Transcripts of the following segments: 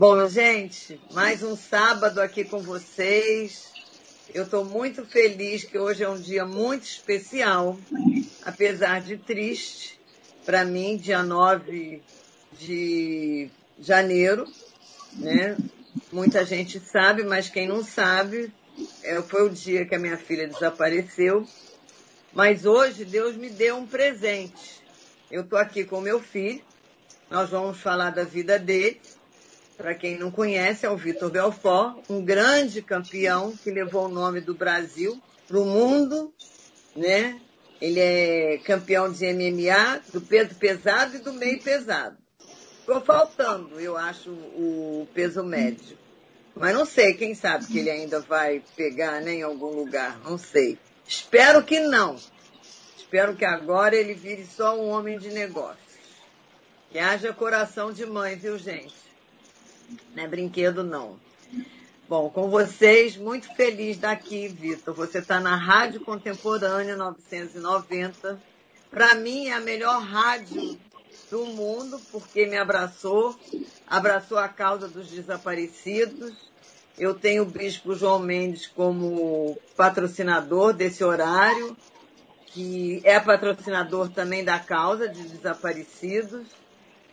Bom, gente, mais um sábado aqui com vocês. Eu estou muito feliz que hoje é um dia muito especial, apesar de triste, para mim, dia 9 de janeiro, né? Muita gente sabe, mas quem não sabe, é, foi o dia que a minha filha desapareceu. Mas hoje Deus me deu um presente. Eu estou aqui com meu filho, nós vamos falar da vida dele. Para quem não conhece, é o Vitor Belfort, um grande campeão que levou o nome do Brasil para o mundo, né? Ele é campeão de MMA, do peso pesado e do meio pesado. Ficou faltando, eu acho, o peso médio. Mas não sei, quem sabe que ele ainda vai pegar né, em algum lugar, não sei. Espero que não. Espero que agora ele vire só um homem de negócios. Que haja coração de mãe, viu, gente? Não é brinquedo, não. Bom, com vocês, muito feliz daqui, Vitor. Você está na Rádio Contemporânea 990. Para mim, é a melhor rádio do mundo, porque me abraçou, abraçou a causa dos desaparecidos. Eu tenho o Bispo João Mendes como patrocinador desse horário, que é patrocinador também da causa de desaparecidos.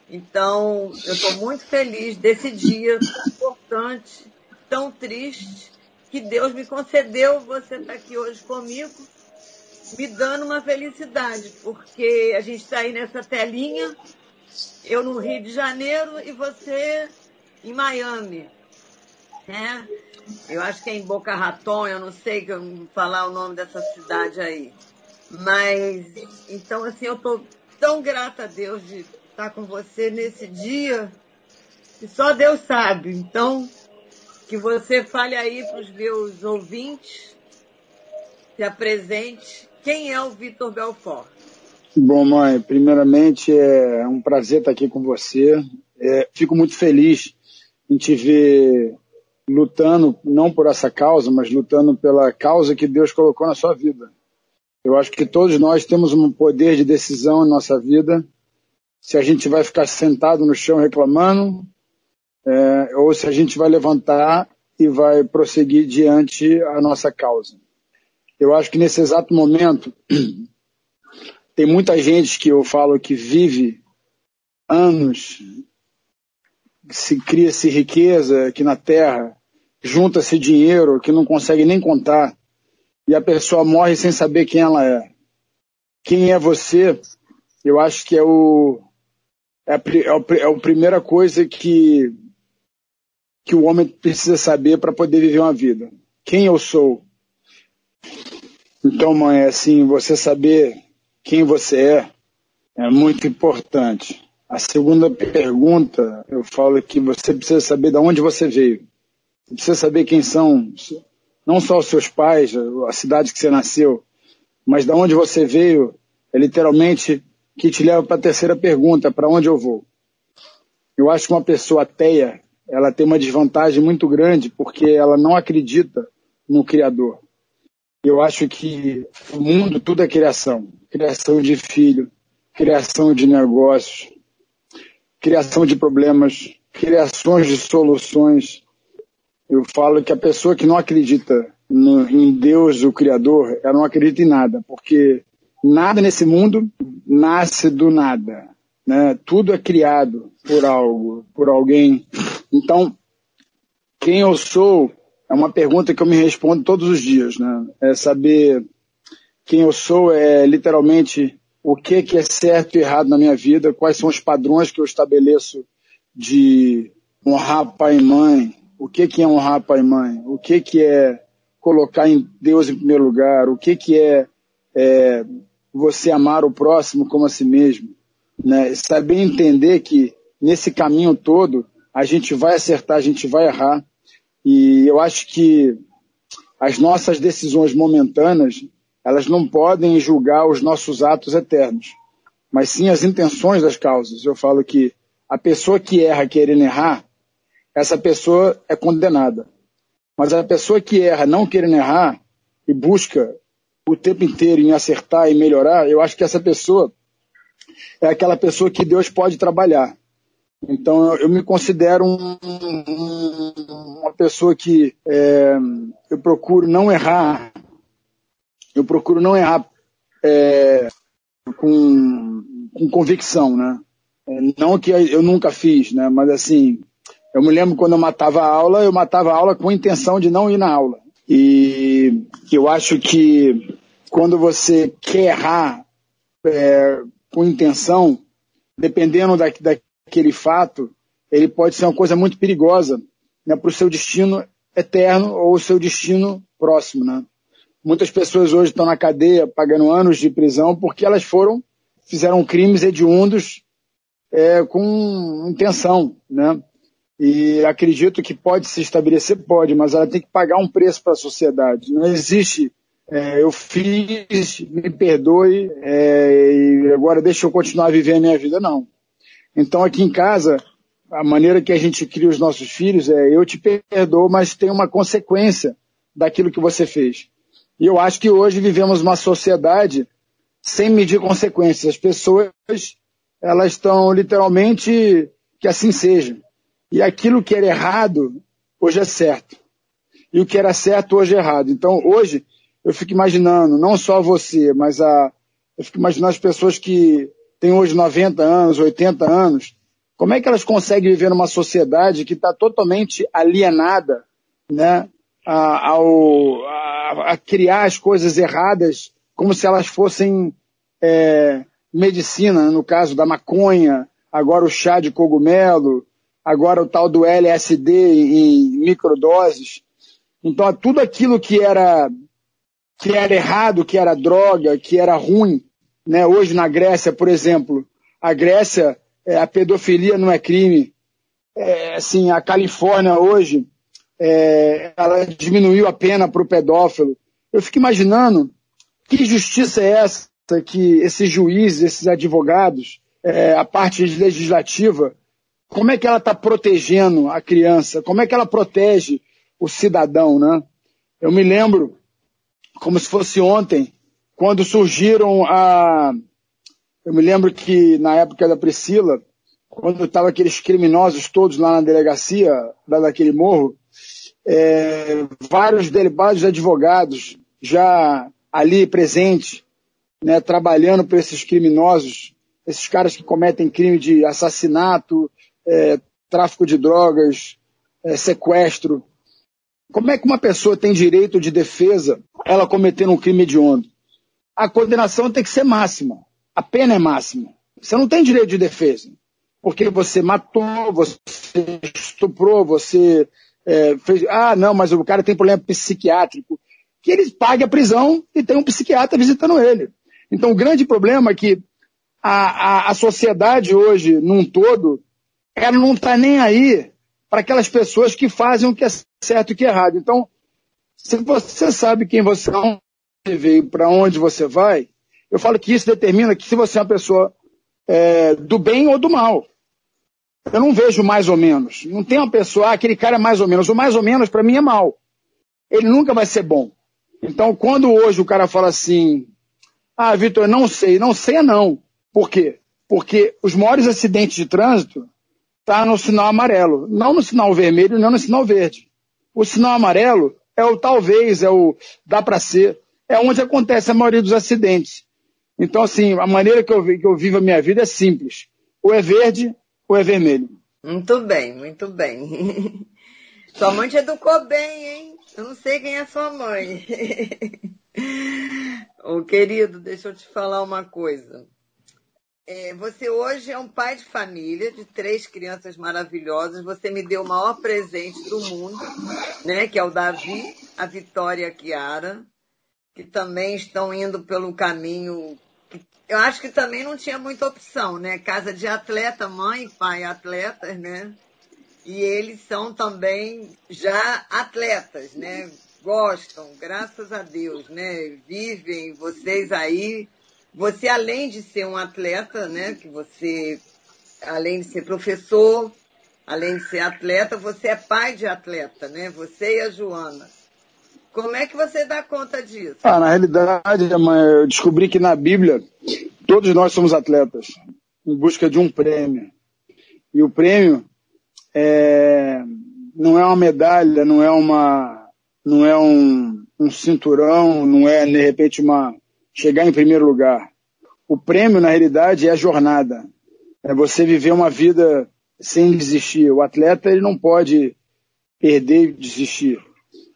Então, eu estou muito feliz desse dia importante, tão triste, que Deus me concedeu você estar tá aqui hoje comigo, me dando uma felicidade, porque a gente está aí nessa telinha, eu no Rio de Janeiro e você em Miami. Né? Eu acho que é em Boca Raton, eu não sei falar o nome dessa cidade aí. Mas, então, assim, eu estou tão grata a Deus de estar com você nesse dia que só Deus sabe. Então, que você fale aí para os meus ouvintes, se apresente. Quem é o Vitor Belfort? Bom, mãe, primeiramente é um prazer estar aqui com você. É, fico muito feliz em te ver lutando, não por essa causa, mas lutando pela causa que Deus colocou na sua vida. Eu acho que todos nós temos um poder de decisão em nossa vida se a gente vai ficar sentado no chão reclamando, é, ou se a gente vai levantar e vai prosseguir diante a nossa causa. Eu acho que nesse exato momento tem muita gente que eu falo que vive anos, se cria-se riqueza aqui na Terra, junta-se dinheiro que não consegue nem contar, e a pessoa morre sem saber quem ela é. Quem é você? Eu acho que é o é a, é, é a primeira coisa que, que o homem precisa saber para poder viver uma vida. Quem eu sou? Então, mãe, assim, você saber quem você é é muito importante. A segunda pergunta, eu falo que você precisa saber de onde você veio. Você precisa saber quem são, não só os seus pais, a cidade que você nasceu, mas de onde você veio é literalmente que te leva para a terceira pergunta, para onde eu vou? Eu acho que uma pessoa ateia, ela tem uma desvantagem muito grande porque ela não acredita no Criador. Eu acho que o mundo tudo é criação. Criação de filho, criação de negócios, criação de problemas, criações de soluções. Eu falo que a pessoa que não acredita no, em Deus, o Criador, ela não acredita em nada, porque nada nesse mundo nasce do nada. Né? Tudo é criado por algo, por alguém. Então, quem eu sou é uma pergunta que eu me respondo todos os dias. Né? É saber quem eu sou é literalmente o que, que é certo e errado na minha vida, quais são os padrões que eu estabeleço de honrar pai e mãe, o que, que é honrar pai e mãe, o que, que é colocar em Deus em primeiro lugar, o que, que é, é você amar o próximo como a si mesmo. Né? Saber entender que nesse caminho todo a gente vai acertar, a gente vai errar. E eu acho que as nossas decisões momentâneas, elas não podem julgar os nossos atos eternos, mas sim as intenções das causas. Eu falo que a pessoa que erra querendo errar, essa pessoa é condenada. Mas a pessoa que erra não querendo errar e busca o tempo inteiro em acertar e melhorar, eu acho que essa pessoa é aquela pessoa que Deus pode trabalhar. Então eu me considero um, um, uma pessoa que é, eu procuro não errar, eu procuro não errar é, com, com, convicção, né? É, não que eu nunca fiz, né? Mas assim, eu me lembro quando eu matava a aula, eu matava a aula com a intenção de não ir na aula. E eu acho que quando você quer errar é, com intenção, dependendo da, daquele fato, ele pode ser uma coisa muito perigosa né, para o seu destino eterno ou o seu destino próximo. Né? Muitas pessoas hoje estão na cadeia pagando anos de prisão porque elas foram, fizeram crimes hediondos é, com intenção. Né? E acredito que pode se estabelecer, pode, mas ela tem que pagar um preço para a sociedade. Não existe é, eu fiz, me perdoe, é, e agora deixa eu continuar a viver a minha vida, não. Então aqui em casa, a maneira que a gente cria os nossos filhos é eu te perdoo, mas tem uma consequência daquilo que você fez. E eu acho que hoje vivemos uma sociedade sem medir consequências. As pessoas, elas estão literalmente que assim seja. E aquilo que era errado, hoje é certo. E o que era certo, hoje é errado. Então, hoje, eu fico imaginando, não só você, mas a, eu fico imaginando as pessoas que têm hoje 90 anos, 80 anos, como é que elas conseguem viver numa sociedade que está totalmente alienada, né, a, ao, a, a, criar as coisas erradas como se elas fossem é, medicina, no caso da maconha, agora o chá de cogumelo, agora o tal do LSD em microdoses. Então, tudo aquilo que era que era errado, que era droga, que era ruim, né? Hoje na Grécia, por exemplo, a Grécia, é, a pedofilia não é crime. É, assim, a Califórnia hoje, é, ela diminuiu a pena para o pedófilo. Eu fico imaginando que justiça é essa que esses juízes, esses advogados, é, a parte legislativa, como é que ela está protegendo a criança? Como é que ela protege o cidadão, né? Eu me lembro como se fosse ontem, quando surgiram a. Eu me lembro que na época da Priscila, quando estavam aqueles criminosos todos lá na delegacia, lá daquele morro, é, vários, vários advogados já ali presentes, né, trabalhando para esses criminosos, esses caras que cometem crime de assassinato, é, tráfico de drogas, é, sequestro. Como é que uma pessoa tem direito de defesa ela cometendo um crime hediondo? A condenação tem que ser máxima. A pena é máxima. Você não tem direito de defesa. Porque você matou, você estuprou, você é, fez. Ah, não, mas o cara tem problema psiquiátrico. Que ele pague a prisão e tem um psiquiatra visitando ele. Então o grande problema é que a, a, a sociedade hoje, num todo, ela não está nem aí para aquelas pessoas que fazem o que é certo e o que é errado. Então, se você sabe quem você é, veio, para onde você vai, eu falo que isso determina que se você é uma pessoa é, do bem ou do mal. Eu não vejo mais ou menos. Não tem uma pessoa, ah, aquele cara é mais ou menos. O mais ou menos para mim é mal. Ele nunca vai ser bom. Então, quando hoje o cara fala assim, ah, Vitor, não sei, não sei é não. Por quê? Porque os maiores acidentes de trânsito está no sinal amarelo, não no sinal vermelho, não no sinal verde. O sinal amarelo é o talvez, é o dá para ser, é onde acontece a maioria dos acidentes. Então, assim, a maneira que eu, que eu vivo a minha vida é simples. Ou é verde, ou é vermelho. Muito bem, muito bem. Sua mãe te educou bem, hein? Eu não sei quem é sua mãe. Ô, querido, deixa eu te falar uma coisa. É, você hoje é um pai de família de três crianças maravilhosas. Você me deu o maior presente do mundo, né? Que é o Davi, a Vitória e a Kiara, que também estão indo pelo caminho. Eu acho que também não tinha muita opção, né? Casa de atleta, mãe e pai atletas, né? E eles são também já atletas, né? Gostam, graças a Deus, né? Vivem vocês aí você, além de ser um atleta, né, que você, além de ser professor, além de ser atleta, você é pai de atleta, né? Você e a Joana. Como é que você dá conta disso? Ah, na realidade, eu descobri que na Bíblia todos nós somos atletas em busca de um prêmio. E o prêmio é, não é uma medalha, não é uma, não é um, um cinturão, não é de repente uma chegar em primeiro lugar. O prêmio na realidade é a jornada. É você viver uma vida sem desistir. O atleta ele não pode perder e desistir.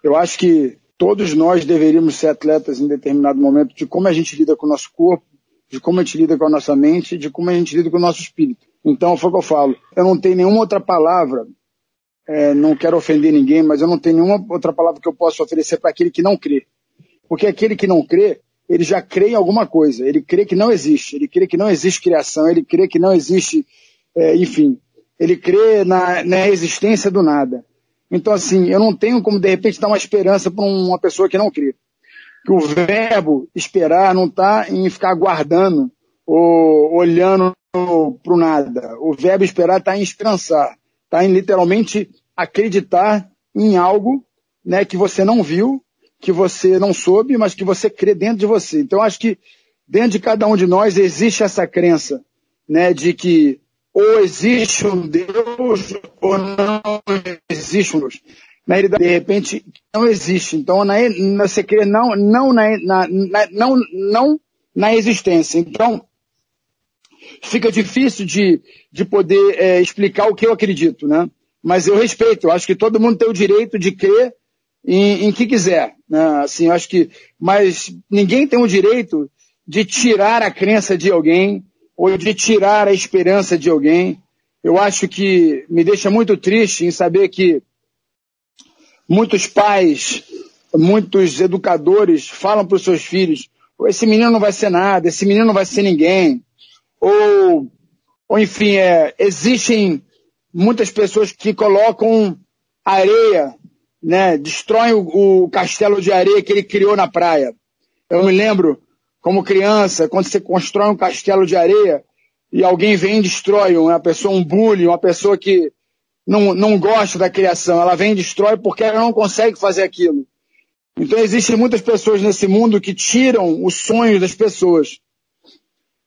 Eu acho que todos nós deveríamos ser atletas em determinado momento de como a gente lida com o nosso corpo, de como a gente lida com a nossa mente, de como a gente lida com o nosso espírito. Então, foi o que eu falo. Eu não tenho nenhuma outra palavra, é, não quero ofender ninguém, mas eu não tenho nenhuma outra palavra que eu possa oferecer para aquele que não crê. Porque aquele que não crê, ele já crê em alguma coisa. Ele crê que não existe. Ele crê que não existe criação. Ele crê que não existe, é, enfim. Ele crê na, na existência do nada. Então, assim, eu não tenho como, de repente, dar uma esperança para uma pessoa que não crê. Que o verbo esperar não está em ficar aguardando ou olhando para o nada. O verbo esperar está em esperançar. Está em literalmente acreditar em algo né, que você não viu, que você não soube, mas que você crê dentro de você. Então, acho que dentro de cada um de nós existe essa crença né, de que ou existe um Deus ou não existe um Deus. Na realidade, de repente, não existe. Então, na, você crê não, não, na, na, não, não na existência. Então, fica difícil de, de poder é, explicar o que eu acredito, né? Mas eu respeito, eu acho que todo mundo tem o direito de crer em, em que quiser, né? Assim, eu acho que, mas ninguém tem o direito de tirar a crença de alguém ou de tirar a esperança de alguém. Eu acho que me deixa muito triste em saber que muitos pais, muitos educadores falam para os seus filhos: esse menino não vai ser nada, esse menino não vai ser ninguém, ou, ou enfim, é, existem muitas pessoas que colocam areia, né, destroem o, o castelo de areia que ele criou na praia. Eu me lembro, como criança, quando você constrói um castelo de areia e alguém vem e destrói uma pessoa, um bullying, uma pessoa que não, não gosta da criação, ela vem e destrói porque ela não consegue fazer aquilo. Então existem muitas pessoas nesse mundo que tiram os sonhos das pessoas.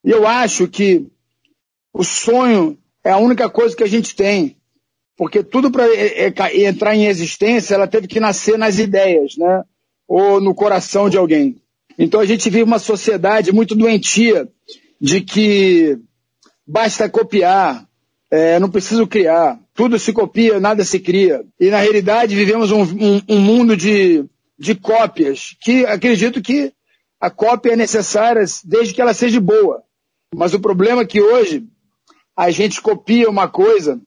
E eu acho que o sonho é a única coisa que a gente tem. Porque tudo para é, é, entrar em existência, ela teve que nascer nas ideias, né? Ou no coração de alguém. Então a gente vive uma sociedade muito doentia de que basta copiar, é, não preciso criar. Tudo se copia, nada se cria. E na realidade vivemos um, um, um mundo de, de cópias, que acredito que a cópia é necessária desde que ela seja boa. Mas o problema é que hoje a gente copia uma coisa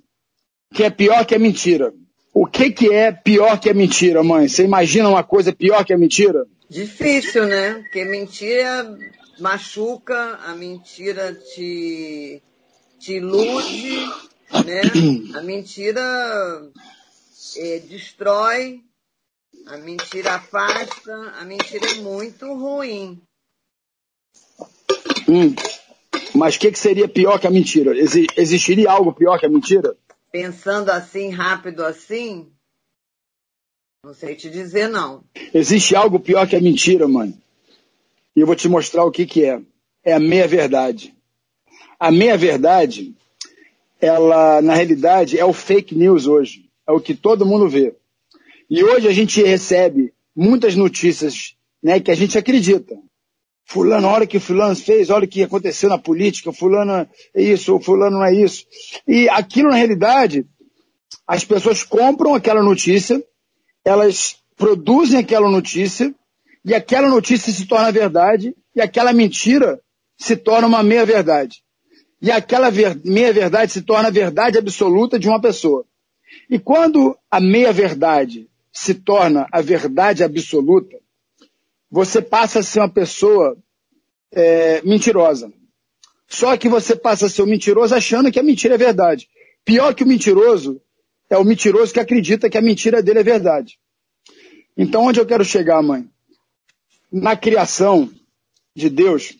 que é pior que a mentira. O que, que é pior que a mentira, mãe? Você imagina uma coisa pior que a mentira? Difícil, né? Porque mentira machuca, a mentira te, te ilude, né? A mentira é, destrói, a mentira afasta, a mentira é muito ruim. Hum. Mas o que, que seria pior que a mentira? existiria algo pior que a mentira? Pensando assim, rápido assim, não sei te dizer não. Existe algo pior que a mentira, mãe. E eu vou te mostrar o que, que é. É a meia-verdade. A meia-verdade, ela, na realidade, é o fake news hoje. É o que todo mundo vê. E hoje a gente recebe muitas notícias né, que a gente acredita. Fulano, olha o que fulano fez, olha o que aconteceu na política, fulano é isso, fulano não é isso. E aquilo, na realidade, as pessoas compram aquela notícia, elas produzem aquela notícia, e aquela notícia se torna verdade, e aquela mentira se torna uma meia-verdade. E aquela meia-verdade se torna a verdade absoluta de uma pessoa. E quando a meia-verdade se torna a verdade absoluta, você passa a ser uma pessoa é, mentirosa. Só que você passa a ser um mentiroso achando que a mentira é verdade. Pior que o mentiroso é o mentiroso que acredita que a mentira dele é verdade. Então, onde eu quero chegar, mãe? Na criação de Deus,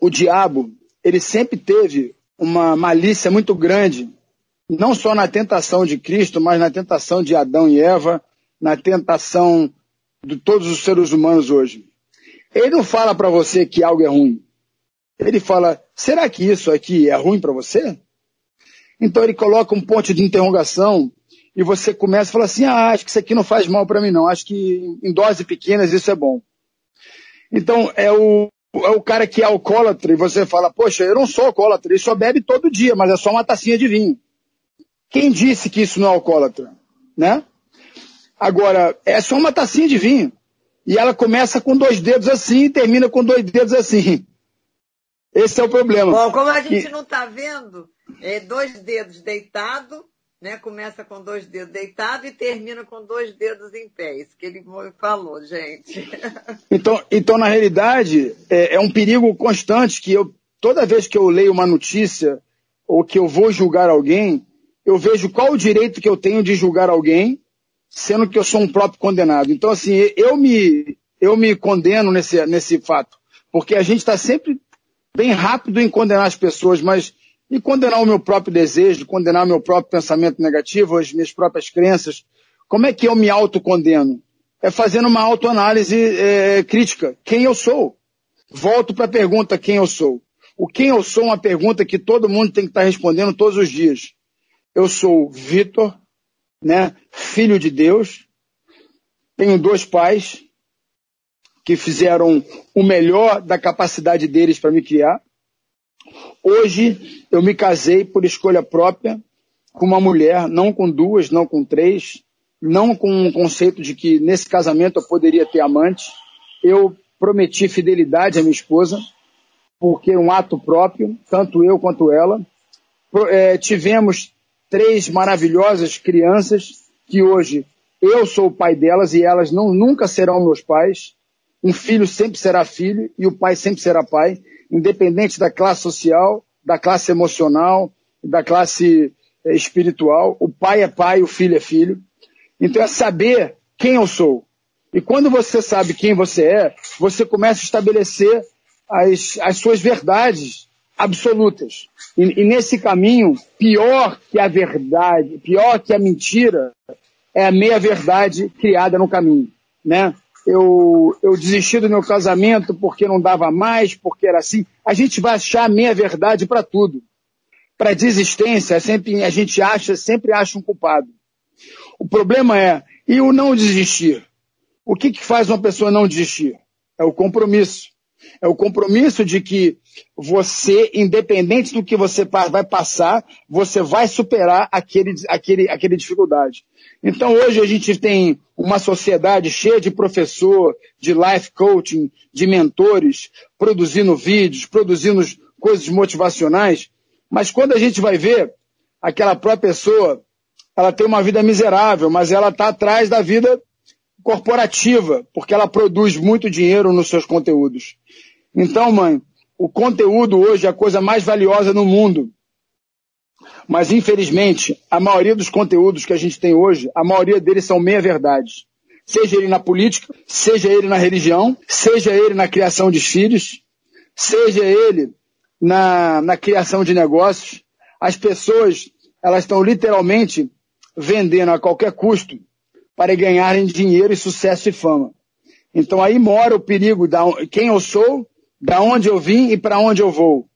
o diabo, ele sempre teve uma malícia muito grande, não só na tentação de Cristo, mas na tentação de Adão e Eva, na tentação de todos os seres humanos hoje. Ele não fala para você que algo é ruim. Ele fala, será que isso aqui é ruim para você? Então ele coloca um ponto de interrogação e você começa a falar assim, ah, acho que isso aqui não faz mal para mim não, acho que em doses pequenas isso é bom. Então é o, é o cara que é alcoólatra e você fala, poxa, eu não sou alcoólatra, ele só bebe todo dia, mas é só uma tacinha de vinho. Quem disse que isso não é alcoólatra? Né? Agora, é só uma tacinha de vinho. E ela começa com dois dedos assim e termina com dois dedos assim. Esse é o problema. Bom, como a gente e... não está vendo, é dois dedos deitado, né? Começa com dois dedos deitado e termina com dois dedos em pé. Isso que ele falou, gente. Então, então na realidade, é, é um perigo constante que eu, toda vez que eu leio uma notícia ou que eu vou julgar alguém, eu vejo qual o direito que eu tenho de julgar alguém, sendo que eu sou um próprio condenado. Então, assim, eu me, eu me condeno nesse, nesse fato, porque a gente está sempre bem rápido em condenar as pessoas, mas e condenar o meu próprio desejo, condenar o meu próprio pensamento negativo, as minhas próprias crenças. Como é que eu me autocondeno? É fazendo uma autoanálise é, crítica. Quem eu sou? Volto para a pergunta quem eu sou. O quem eu sou é uma pergunta que todo mundo tem que estar tá respondendo todos os dias. Eu sou Vitor, né, filho de Deus, tenho dois pais que fizeram o melhor da capacidade deles para me criar. Hoje eu me casei por escolha própria com uma mulher, não com duas, não com três, não com um conceito de que nesse casamento eu poderia ter amante. Eu prometi fidelidade à minha esposa, porque é um ato próprio, tanto eu quanto ela. É, tivemos três maravilhosas crianças que hoje eu sou o pai delas e elas não, nunca serão meus pais. Um filho sempre será filho e o pai sempre será pai independente da classe social, da classe emocional, da classe eh, espiritual. O pai é pai, o filho é filho. Então é saber quem eu sou. E quando você sabe quem você é, você começa a estabelecer as, as suas verdades absolutas. E, e nesse caminho, pior que a verdade, pior que a mentira, é a meia-verdade criada no caminho, né? eu, eu desisti do meu casamento porque não dava mais, porque era assim. A gente vai achar a meia verdade para tudo. Para desistência, sempre, a gente acha, sempre acha um culpado. O problema é, e o não desistir? O que, que faz uma pessoa não desistir? É o compromisso. É o compromisso de que você, independente do que você vai passar, você vai superar aquele, aquele, aquele dificuldade. Então hoje a gente tem uma sociedade cheia de professor, de life coaching, de mentores, produzindo vídeos, produzindo coisas motivacionais, mas quando a gente vai ver, aquela própria pessoa, ela tem uma vida miserável, mas ela está atrás da vida corporativa, porque ela produz muito dinheiro nos seus conteúdos. Então, mãe, o conteúdo hoje é a coisa mais valiosa no mundo. Mas, infelizmente, a maioria dos conteúdos que a gente tem hoje, a maioria deles são meia-verdades. Seja ele na política, seja ele na religião, seja ele na criação de filhos, seja ele na, na criação de negócios. As pessoas, elas estão literalmente vendendo a qualquer custo para ganharem dinheiro e sucesso e fama. Então aí mora o perigo da quem eu sou, da onde eu vim e para onde eu vou.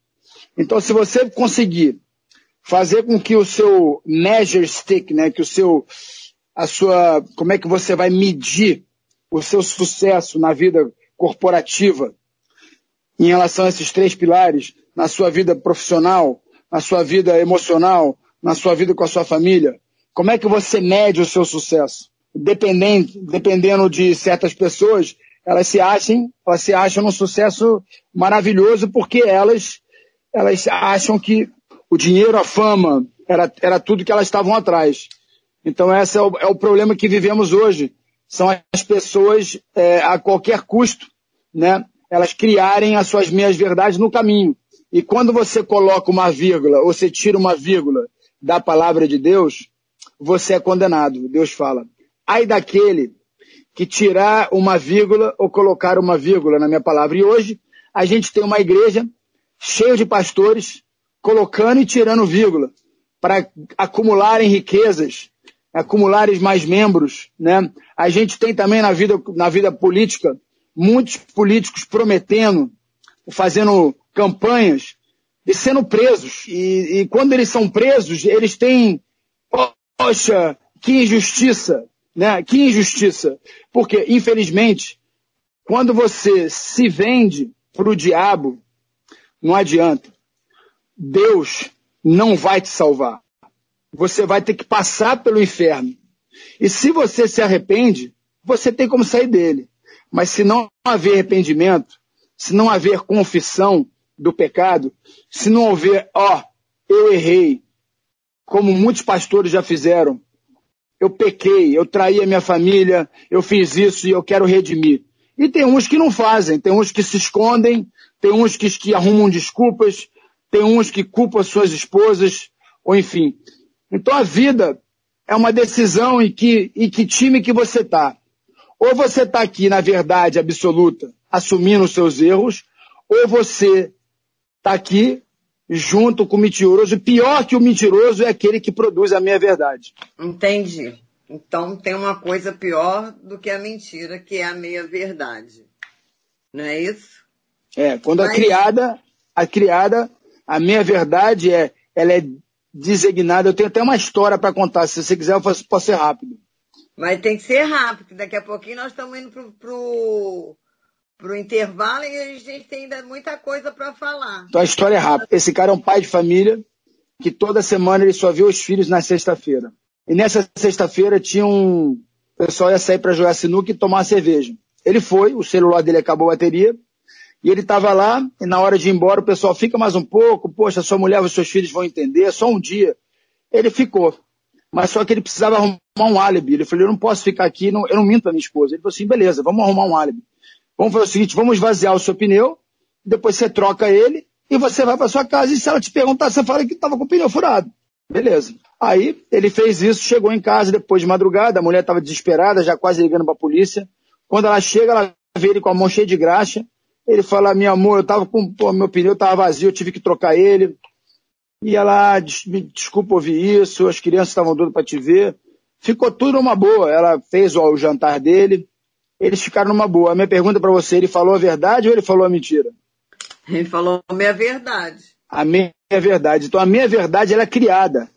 Então se você conseguir fazer com que o seu measure stick, né, que o seu, a sua, como é que você vai medir o seu sucesso na vida corporativa em relação a esses três pilares, na sua vida profissional, na sua vida emocional, na sua vida com a sua família, como é que você mede o seu sucesso? Dependendo, dependendo de certas pessoas, elas se acham, elas se acham um sucesso maravilhoso porque elas, elas acham que o dinheiro, a fama, era, era tudo que elas estavam atrás. Então esse é o, é o problema que vivemos hoje. São as pessoas, é, a qualquer custo, né, elas criarem as suas meias verdades no caminho. E quando você coloca uma vírgula, ou você tira uma vírgula da palavra de Deus, você é condenado. Deus fala. Ai daquele que tirar uma vírgula ou colocar uma vírgula na minha palavra. E hoje a gente tem uma igreja cheia de pastores colocando e tirando vírgula, para acumularem riquezas, acumularem mais membros, né? A gente tem também na vida, na vida política, muitos políticos prometendo, fazendo campanhas e sendo presos. E, e quando eles são presos, eles têm, poxa, que injustiça, né? Que injustiça. Porque, infelizmente, quando você se vende para o diabo, não adianta. Deus não vai te salvar. Você vai ter que passar pelo inferno. E se você se arrepende, você tem como sair dele. Mas se não haver arrependimento, se não haver confissão do pecado, se não houver, ó, eu errei, como muitos pastores já fizeram, eu pequei, eu traí a minha família, eu fiz isso e eu quero redimir. E tem uns que não fazem, tem uns que se escondem, tem uns que, que arrumam desculpas, tem uns que culpam suas esposas, ou enfim. Então a vida é uma decisão em que, em que time que você está. Ou você está aqui na verdade absoluta, assumindo os seus erros, ou você está aqui junto com o mentiroso. Pior que o mentiroso é aquele que produz a meia verdade. Entendi. Então tem uma coisa pior do que a mentira, que é a meia verdade. Não é isso? É, quando Mas... a criada, a criada, a meia verdade é, ela é designada. Eu tenho até uma história para contar. Se você quiser, eu posso, posso ser rápido. Mas tem que ser rápido, daqui a pouquinho nós estamos indo pro, pro, pro intervalo e a gente tem ainda muita coisa para falar. Então a história é rápida. Esse cara é um pai de família que toda semana ele só vê os filhos na sexta-feira. E nessa sexta-feira tinha um. O pessoal ia sair para jogar sinuca e tomar cerveja. Ele foi, o celular dele acabou a bateria, e ele estava lá, e na hora de ir embora, o pessoal fica mais um pouco, poxa, sua mulher, os seus filhos vão entender, só um dia. Ele ficou mas só que ele precisava arrumar um álibi. Ele falou, eu não posso ficar aqui, não, eu não minto pra minha esposa. Ele falou assim, beleza, vamos arrumar um álibi. Vamos fazer o seguinte, vamos esvaziar o seu pneu, depois você troca ele e você vai para sua casa e se ela te perguntar, você fala que estava com o pneu furado. Beleza. Aí ele fez isso, chegou em casa depois de madrugada, a mulher estava desesperada, já quase ligando para a polícia. Quando ela chega, ela vê ele com a mão cheia de graxa. Ele fala, meu amor, eu tava com, pô, meu pneu estava vazio, eu tive que trocar ele. E ela, desculpa ouvir isso, as crianças estavam doidas para te ver. Ficou tudo numa boa. Ela fez ó, o jantar dele, eles ficaram numa boa. A minha pergunta para você, ele falou a verdade ou ele falou a mentira? Ele falou a minha verdade. A minha verdade. Então a minha verdade ela é criada.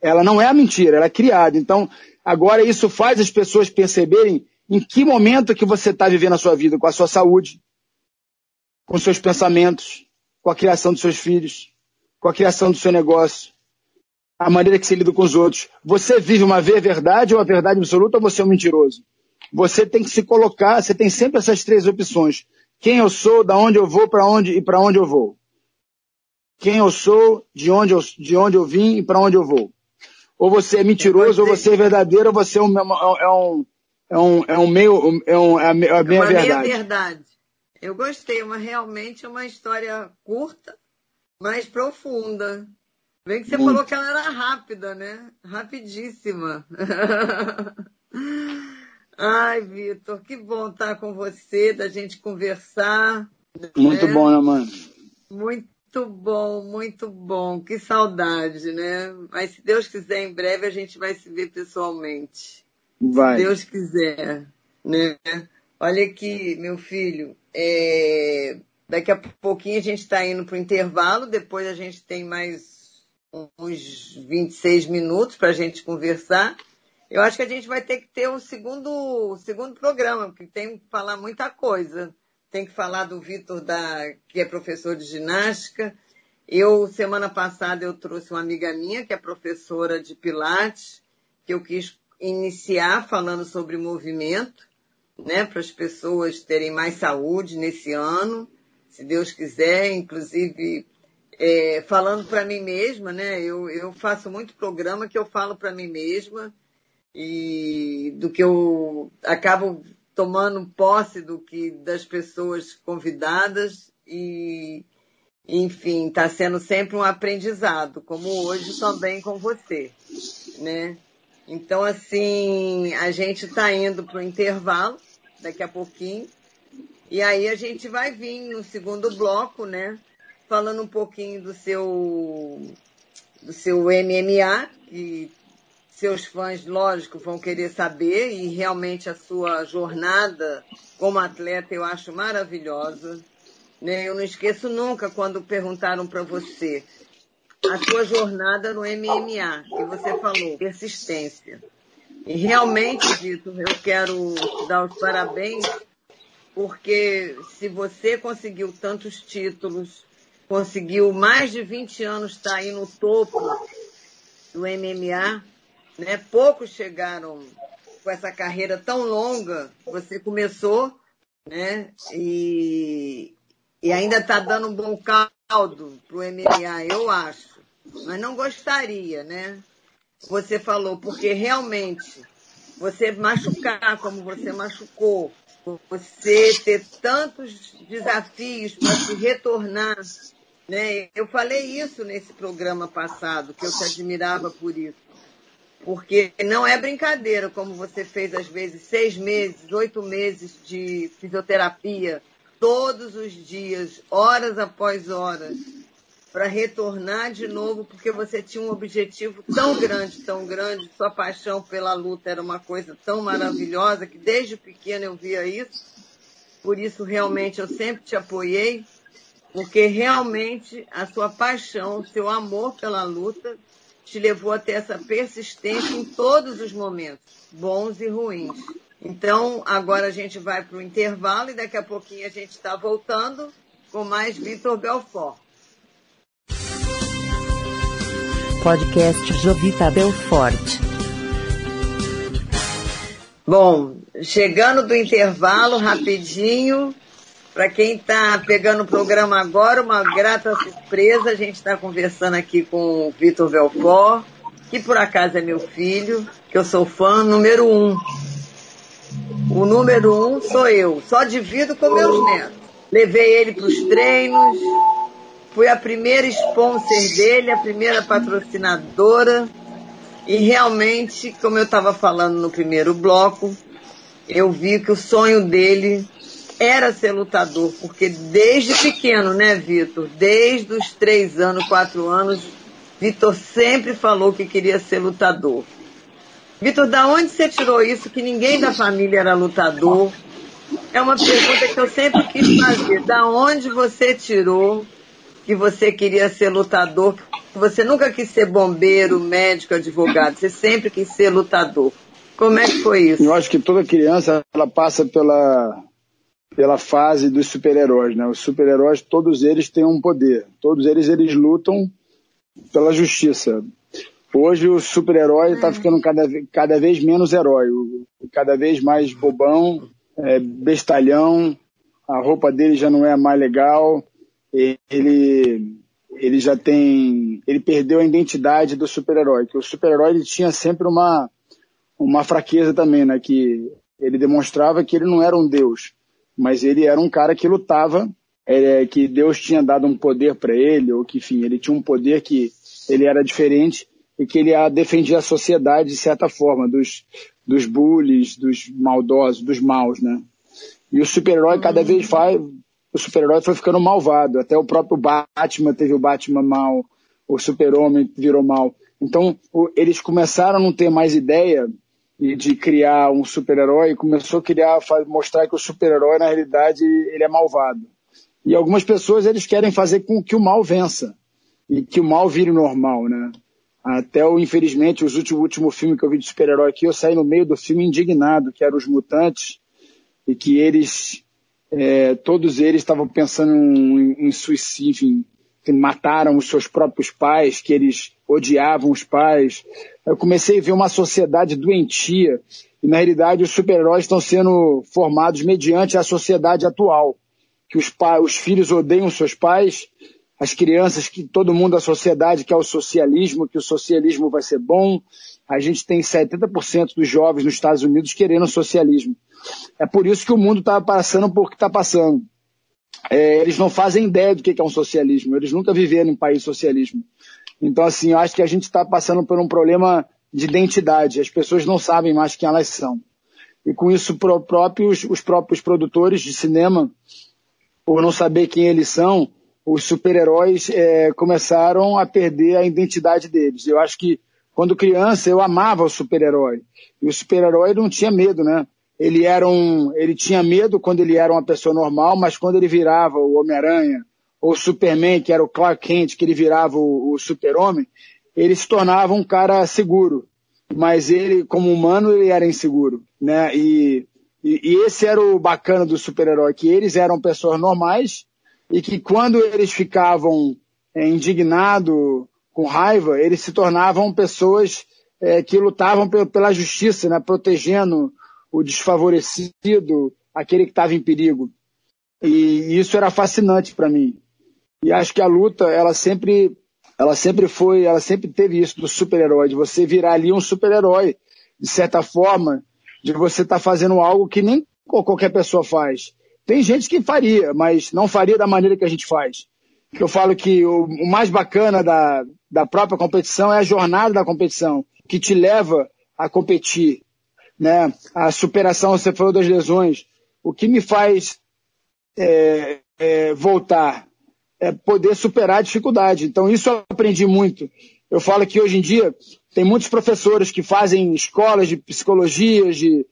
Ela não é a mentira, ela é criada. Então agora isso faz as pessoas perceberem em que momento que você está vivendo a sua vida, com a sua saúde, com seus pensamentos, com a criação dos seus filhos com a criação do seu negócio, a maneira que você lida com os outros. Você vive uma verdade ou uma verdade absoluta ou você é um mentiroso? Você tem que se colocar, você tem sempre essas três opções. Quem eu sou, da onde eu vou, para onde e para onde eu vou. Quem eu sou, de onde eu, de onde eu vim e para onde eu vou. Ou você é mentiroso, ou você é verdadeiro, ou você é um, é um, é um, é um meio, é, um, é a meia verdade. Meia verdade. Eu gostei, uma realmente uma história curta, mais profunda. Bem que você Muito. falou que ela era rápida, né? Rapidíssima. Ai, Vitor, que bom estar com você, da gente conversar. Muito né? bom, né, mãe? Muito bom, muito bom. Que saudade, né? Mas se Deus quiser, em breve a gente vai se ver pessoalmente. Vai. Se Deus quiser, né? Olha aqui, meu filho, é... Daqui a pouquinho a gente está indo para o intervalo, depois a gente tem mais uns 26 minutos para a gente conversar. Eu acho que a gente vai ter que ter um segundo, segundo programa, porque tem que falar muita coisa. Tem que falar do Vitor, da, que é professor de ginástica. Eu, semana passada, eu trouxe uma amiga minha, que é professora de Pilates, que eu quis iniciar falando sobre movimento, né, para as pessoas terem mais saúde nesse ano se Deus quiser, inclusive é, falando para mim mesma, né? Eu, eu faço muito programa que eu falo para mim mesma e do que eu acabo tomando posse do que das pessoas convidadas e enfim está sendo sempre um aprendizado, como hoje também com você, né? Então assim a gente está indo para o intervalo daqui a pouquinho e aí a gente vai vir no segundo bloco, né? Falando um pouquinho do seu do seu MMA, que seus fãs, lógico, vão querer saber, e realmente a sua jornada como atleta eu acho maravilhosa. né? Eu não esqueço nunca quando perguntaram para você a sua jornada no MMA, que você falou, persistência. E realmente, Vitor, eu quero te dar os parabéns, porque se você conseguiu tantos títulos, conseguiu mais de 20 anos estar tá aí no topo do MMA, né? Poucos chegaram com essa carreira tão longa. Você começou, né? E, e ainda está dando um bom caldo para o MMA, eu acho. Mas não gostaria, né? Você falou, porque realmente você machucar como você machucou, você ter tantos desafios para se retornar. Né? Eu falei isso nesse programa passado, que eu te admirava por isso. Porque não é brincadeira, como você fez às vezes seis meses, oito meses de fisioterapia, todos os dias, horas após horas, para retornar de novo, porque você tinha um objetivo tão grande, tão grande, sua paixão pela luta era uma coisa tão maravilhosa que desde pequena eu via isso. Por isso realmente eu sempre te apoiei, porque realmente a sua paixão, o seu amor pela luta te levou a ter essa persistência em todos os momentos, bons e ruins. Então, agora a gente vai para o intervalo e daqui a pouquinho a gente está voltando com mais Vitor Belfort. Podcast Jovita Belfort. Bom, chegando do intervalo rapidinho, para quem está pegando o programa agora, uma grata surpresa. A gente está conversando aqui com o Vitor Belfort, que por acaso é meu filho, que eu sou fã número um. O número um sou eu, só divido com meus netos. Levei ele para os treinos, Fui a primeira sponsor dele, a primeira patrocinadora. E realmente, como eu estava falando no primeiro bloco, eu vi que o sonho dele era ser lutador, porque desde pequeno, né, Vitor? Desde os três anos, quatro anos, Vitor sempre falou que queria ser lutador. Vitor, da onde você tirou isso que ninguém da família era lutador? É uma pergunta que eu sempre quis fazer. Da onde você tirou que você queria ser lutador, você nunca quis ser bombeiro, médico, advogado, você sempre quis ser lutador. Como é que foi isso? Eu acho que toda criança ela passa pela pela fase dos super-heróis, né? Os super-heróis, todos eles têm um poder. Todos eles eles lutam pela justiça. Hoje o super-herói está é. ficando cada, cada vez menos herói, cada vez mais bobão, é, bestalhão, a roupa dele já não é mais legal, ele ele já tem ele perdeu a identidade do super-herói que o super-herói ele tinha sempre uma uma fraqueza também né que ele demonstrava que ele não era um deus mas ele era um cara que lutava é, que Deus tinha dado um poder para ele ou que enfim ele tinha um poder que ele era diferente e que ele defendia a sociedade de certa forma dos dos bullies dos maldosos dos maus né e o super-herói cada vez faz, o super-herói foi ficando malvado. Até o próprio Batman teve o Batman mal, o super-homem virou mal. Então, eles começaram a não ter mais ideia de criar um super-herói, começou a criar, mostrar que o super-herói, na realidade, ele é malvado. E algumas pessoas, eles querem fazer com que o mal vença. E que o mal vire normal, né? Até o, infelizmente, os últimos, o último filme que eu vi de super-herói aqui, eu saí no meio do filme indignado, que eram os mutantes, e que eles é, todos eles estavam pensando em, em suicídio, enfim, que mataram os seus próprios pais, que eles odiavam os pais. Eu comecei a ver uma sociedade doentia e na realidade os super-heróis estão sendo formados mediante a sociedade atual, que os, os filhos odeiam seus pais, as crianças, que todo mundo da sociedade quer o socialismo, que o socialismo vai ser bom. A gente tem 70% dos jovens nos Estados Unidos querendo socialismo. É por isso que o mundo está passando por que está passando. É, eles não fazem ideia do que é um socialismo. Eles nunca viveram em um país socialismo. Então, assim, eu acho que a gente está passando por um problema de identidade. As pessoas não sabem mais quem elas são. E com isso, próprios, os próprios produtores de cinema, por não saber quem eles são, os super-heróis é, começaram a perder a identidade deles. Eu acho que, quando criança, eu amava o super-herói. E o super-herói não tinha medo, né? ele era um, ele tinha medo quando ele era uma pessoa normal, mas quando ele virava o Homem-Aranha ou Superman, que era o Clark Kent, que ele virava o, o Super-Homem, ele se tornava um cara seguro. Mas ele, como humano, ele era inseguro, né? E, e, e esse era o bacana do super-herói, que eles eram pessoas normais e que quando eles ficavam é, indignados, com raiva, eles se tornavam pessoas é, que lutavam pela justiça, né? protegendo o desfavorecido, aquele que estava em perigo. E isso era fascinante para mim. E acho que a luta, ela sempre, ela sempre foi, ela sempre teve isso do super-herói, de você virar ali um super-herói, de certa forma, de você estar tá fazendo algo que nem qualquer pessoa faz. Tem gente que faria, mas não faria da maneira que a gente faz. Eu falo que o, o mais bacana da, da própria competição é a jornada da competição, que te leva a competir né? A superação, você falou das lesões. O que me faz é, é, voltar é poder superar a dificuldade. Então isso eu aprendi muito. Eu falo que hoje em dia tem muitos professores que fazem escolas de psicologia, de,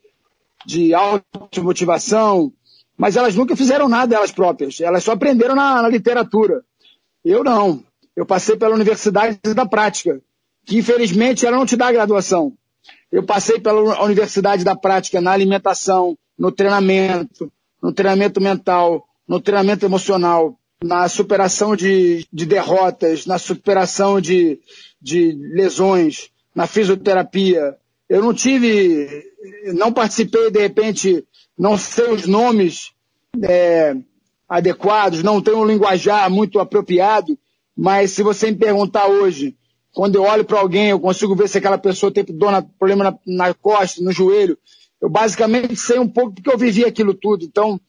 de automotivação, mas elas nunca fizeram nada elas próprias. Elas só aprenderam na, na literatura. Eu não. Eu passei pela universidade da prática, que infelizmente ela não te dá graduação. Eu passei pela Universidade da Prática na alimentação, no treinamento, no treinamento mental, no treinamento emocional, na superação de, de derrotas, na superação de, de lesões, na fisioterapia. Eu não tive, não participei, de repente, não sei os nomes é, adequados, não tenho um linguajar muito apropriado, mas se você me perguntar hoje, quando eu olho para alguém, eu consigo ver se aquela pessoa tem problema na, na costa, no joelho. Eu basicamente sei um pouco porque eu vivi aquilo tudo. Então,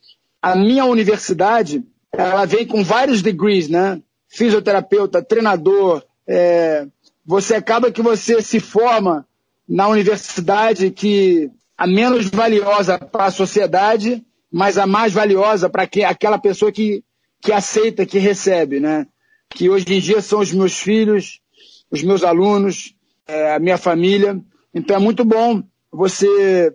a minha universidade, ela vem com vários degrees, né? Fisioterapeuta, treinador. É, você acaba que você se forma na universidade que a menos valiosa para a sociedade, mas a mais valiosa para aquela pessoa que, que aceita, que recebe, né? Que hoje em dia são os meus filhos, os meus alunos, é, a minha família. Então é muito bom você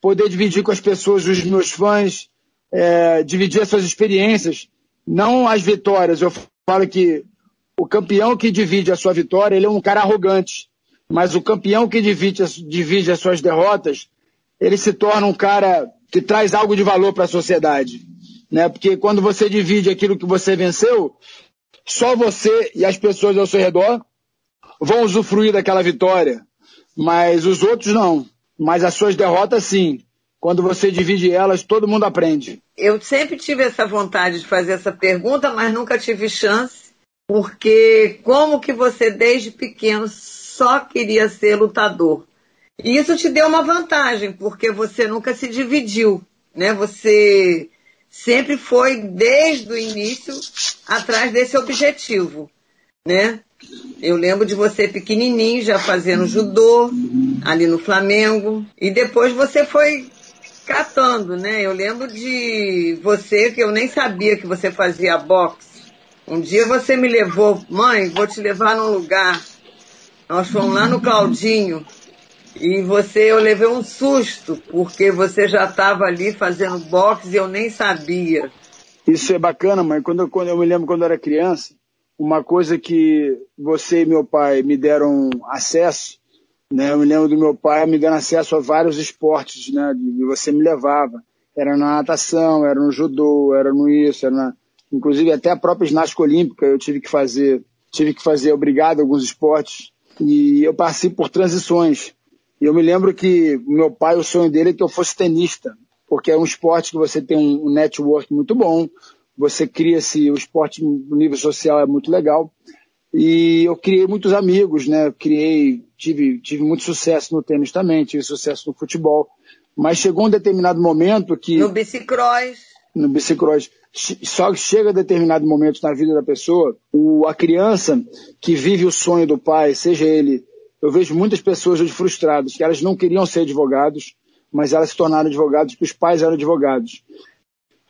poder dividir com as pessoas, os meus fãs, é, dividir as suas experiências, não as vitórias. Eu falo que o campeão que divide a sua vitória, ele é um cara arrogante. Mas o campeão que divide, divide as suas derrotas, ele se torna um cara que traz algo de valor para a sociedade. Né? Porque quando você divide aquilo que você venceu, só você e as pessoas ao seu redor vão usufruir daquela vitória, mas os outros não. Mas as suas derrotas, sim. Quando você divide elas, todo mundo aprende. Eu sempre tive essa vontade de fazer essa pergunta, mas nunca tive chance, porque como que você desde pequeno só queria ser lutador? E isso te deu uma vantagem, porque você nunca se dividiu, né? Você sempre foi desde o início atrás desse objetivo, né? Eu lembro de você pequenininho já fazendo judô ali no Flamengo e depois você foi catando, né? Eu lembro de você que eu nem sabia que você fazia boxe. Um dia você me levou, mãe, vou te levar num lugar. Nós fomos lá no Claudinho e você, eu levei um susto porque você já estava ali fazendo boxe e eu nem sabia. Isso é bacana, mãe. Quando, quando eu me lembro quando eu era criança, uma coisa que você e meu pai me deram acesso, né? Eu me lembro do meu pai me dando acesso a vários esportes, né? E você me levava. Era na natação, era no judô, era no isso, era na... inclusive até a própria ginástica olímpica eu tive que fazer, tive que fazer obrigado alguns esportes e eu passei por transições. E eu me lembro que meu pai, o sonho dele é que eu fosse tenista, porque é um esporte que você tem um network muito bom, você cria-se, o esporte no nível social é muito legal. E eu criei muitos amigos, né? criei, tive, tive muito sucesso no tênis também, tive sucesso no futebol. Mas chegou um determinado momento que. No bicicross. No bicicross. Só que chega determinado momento na vida da pessoa, o, a criança que vive o sonho do pai, seja ele. Eu vejo muitas pessoas hoje frustradas, que elas não queriam ser advogados, mas elas se tornaram advogados porque os pais eram advogados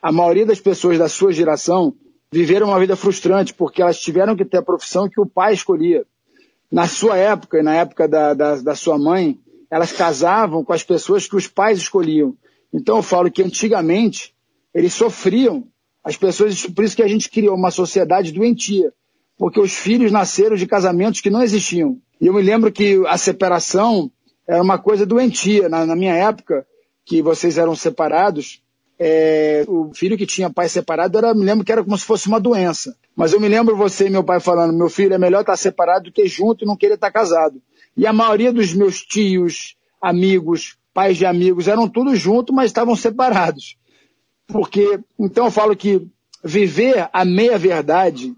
a maioria das pessoas da sua geração viveram uma vida frustrante porque elas tiveram que ter a profissão que o pai escolhia. Na sua época e na época da, da, da sua mãe, elas casavam com as pessoas que os pais escolhiam. Então eu falo que antigamente eles sofriam, as pessoas, por isso que a gente criou uma sociedade doentia, porque os filhos nasceram de casamentos que não existiam. E eu me lembro que a separação era uma coisa doentia. Na, na minha época, que vocês eram separados, é, o filho que tinha pai separado, era, me lembro que era como se fosse uma doença. Mas eu me lembro você e meu pai falando, meu filho, é melhor estar separado do que junto e não querer estar casado. E a maioria dos meus tios, amigos, pais de amigos, eram todos juntos, mas estavam separados. Porque, então eu falo que viver a meia-verdade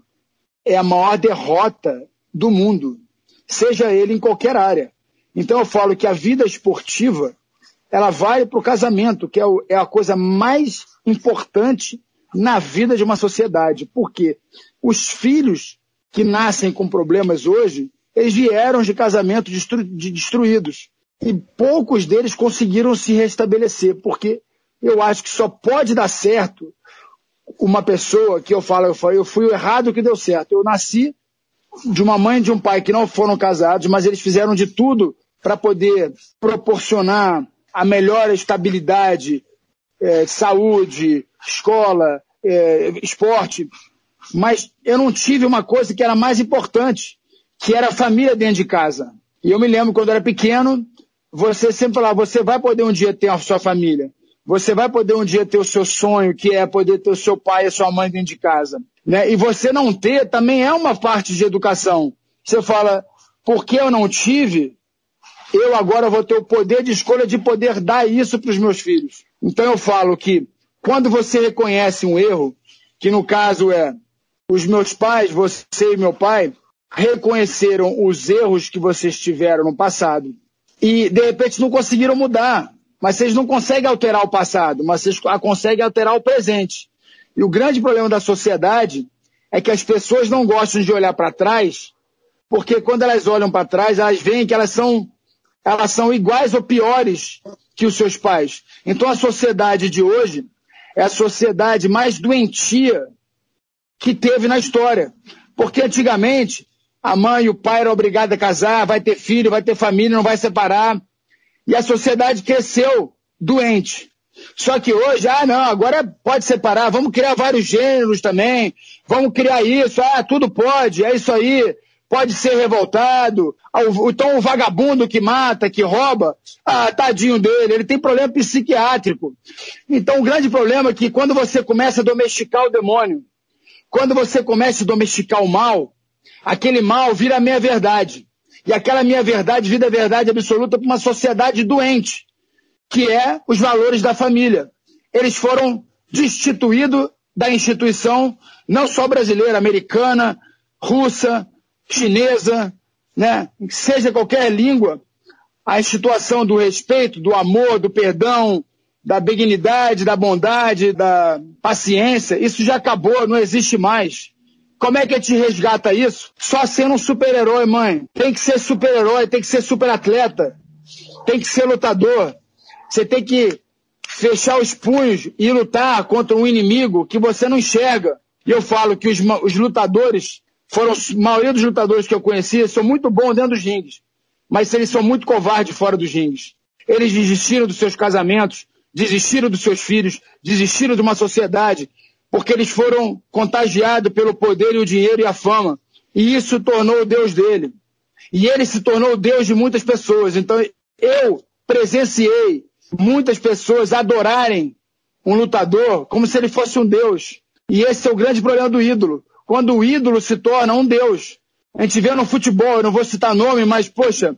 é a maior derrota do mundo, seja ele em qualquer área. Então eu falo que a vida esportiva, ela vale para o casamento, que é, o, é a coisa mais importante na vida de uma sociedade. Porque os filhos que nascem com problemas hoje, eles vieram de casamentos destru, de destruídos. E poucos deles conseguiram se restabelecer, porque eu acho que só pode dar certo uma pessoa que eu falo, eu, falo, eu fui o errado que deu certo. Eu nasci de uma mãe e de um pai que não foram casados, mas eles fizeram de tudo para poder proporcionar a melhor estabilidade, é, saúde, escola, é, esporte. Mas eu não tive uma coisa que era mais importante, que era a família dentro de casa. E eu me lembro quando eu era pequeno, você sempre falava, você vai poder um dia ter a sua família. Você vai poder um dia ter o seu sonho, que é poder ter o seu pai e a sua mãe dentro de casa. Né? E você não ter também é uma parte de educação. Você fala, porque eu não tive, eu agora vou ter o poder de escolha de poder dar isso para os meus filhos. Então eu falo que quando você reconhece um erro, que no caso é os meus pais, você e meu pai, reconheceram os erros que vocês tiveram no passado e de repente não conseguiram mudar. Mas vocês não conseguem alterar o passado, mas vocês conseguem alterar o presente. E o grande problema da sociedade é que as pessoas não gostam de olhar para trás, porque quando elas olham para trás, elas veem que elas são, elas são iguais ou piores que os seus pais. Então a sociedade de hoje é a sociedade mais doentia que teve na história. Porque antigamente a mãe e o pai eram obrigados a casar, vai ter filho, vai ter família, não vai separar. E a sociedade cresceu doente. Só que hoje, ah, não, agora pode separar, vamos criar vários gêneros também, vamos criar isso, ah, tudo pode, é isso aí, pode ser revoltado. Então o vagabundo que mata, que rouba, ah, tadinho dele, ele tem problema psiquiátrico. Então o grande problema é que quando você começa a domesticar o demônio, quando você começa a domesticar o mal, aquele mal vira meia-verdade. E aquela minha verdade vira verdade absoluta para uma sociedade doente, que é os valores da família. Eles foram destituídos da instituição, não só brasileira, americana, russa, chinesa, né? seja qualquer língua, a situação do respeito, do amor, do perdão, da benignidade, da bondade, da paciência, isso já acabou, não existe mais. Como é que a gente resgata isso? Só sendo um super-herói, mãe. Tem que ser super-herói, tem que ser super-atleta, tem que ser lutador. Você tem que fechar os punhos e lutar contra um inimigo que você não enxerga. E eu falo que os, os lutadores, foram, a maioria dos lutadores que eu conheci, são muito bons dentro dos rings. Mas eles são muito covardes fora dos rings. Eles desistiram dos seus casamentos, desistiram dos seus filhos, desistiram de uma sociedade porque eles foram contagiados pelo poder e o dinheiro e a fama. E isso tornou o Deus dele. E ele se tornou o Deus de muitas pessoas. Então eu presenciei muitas pessoas adorarem um lutador como se ele fosse um Deus. E esse é o grande problema do ídolo. Quando o ídolo se torna um Deus. A gente vê no futebol, eu não vou citar nome, mas, poxa,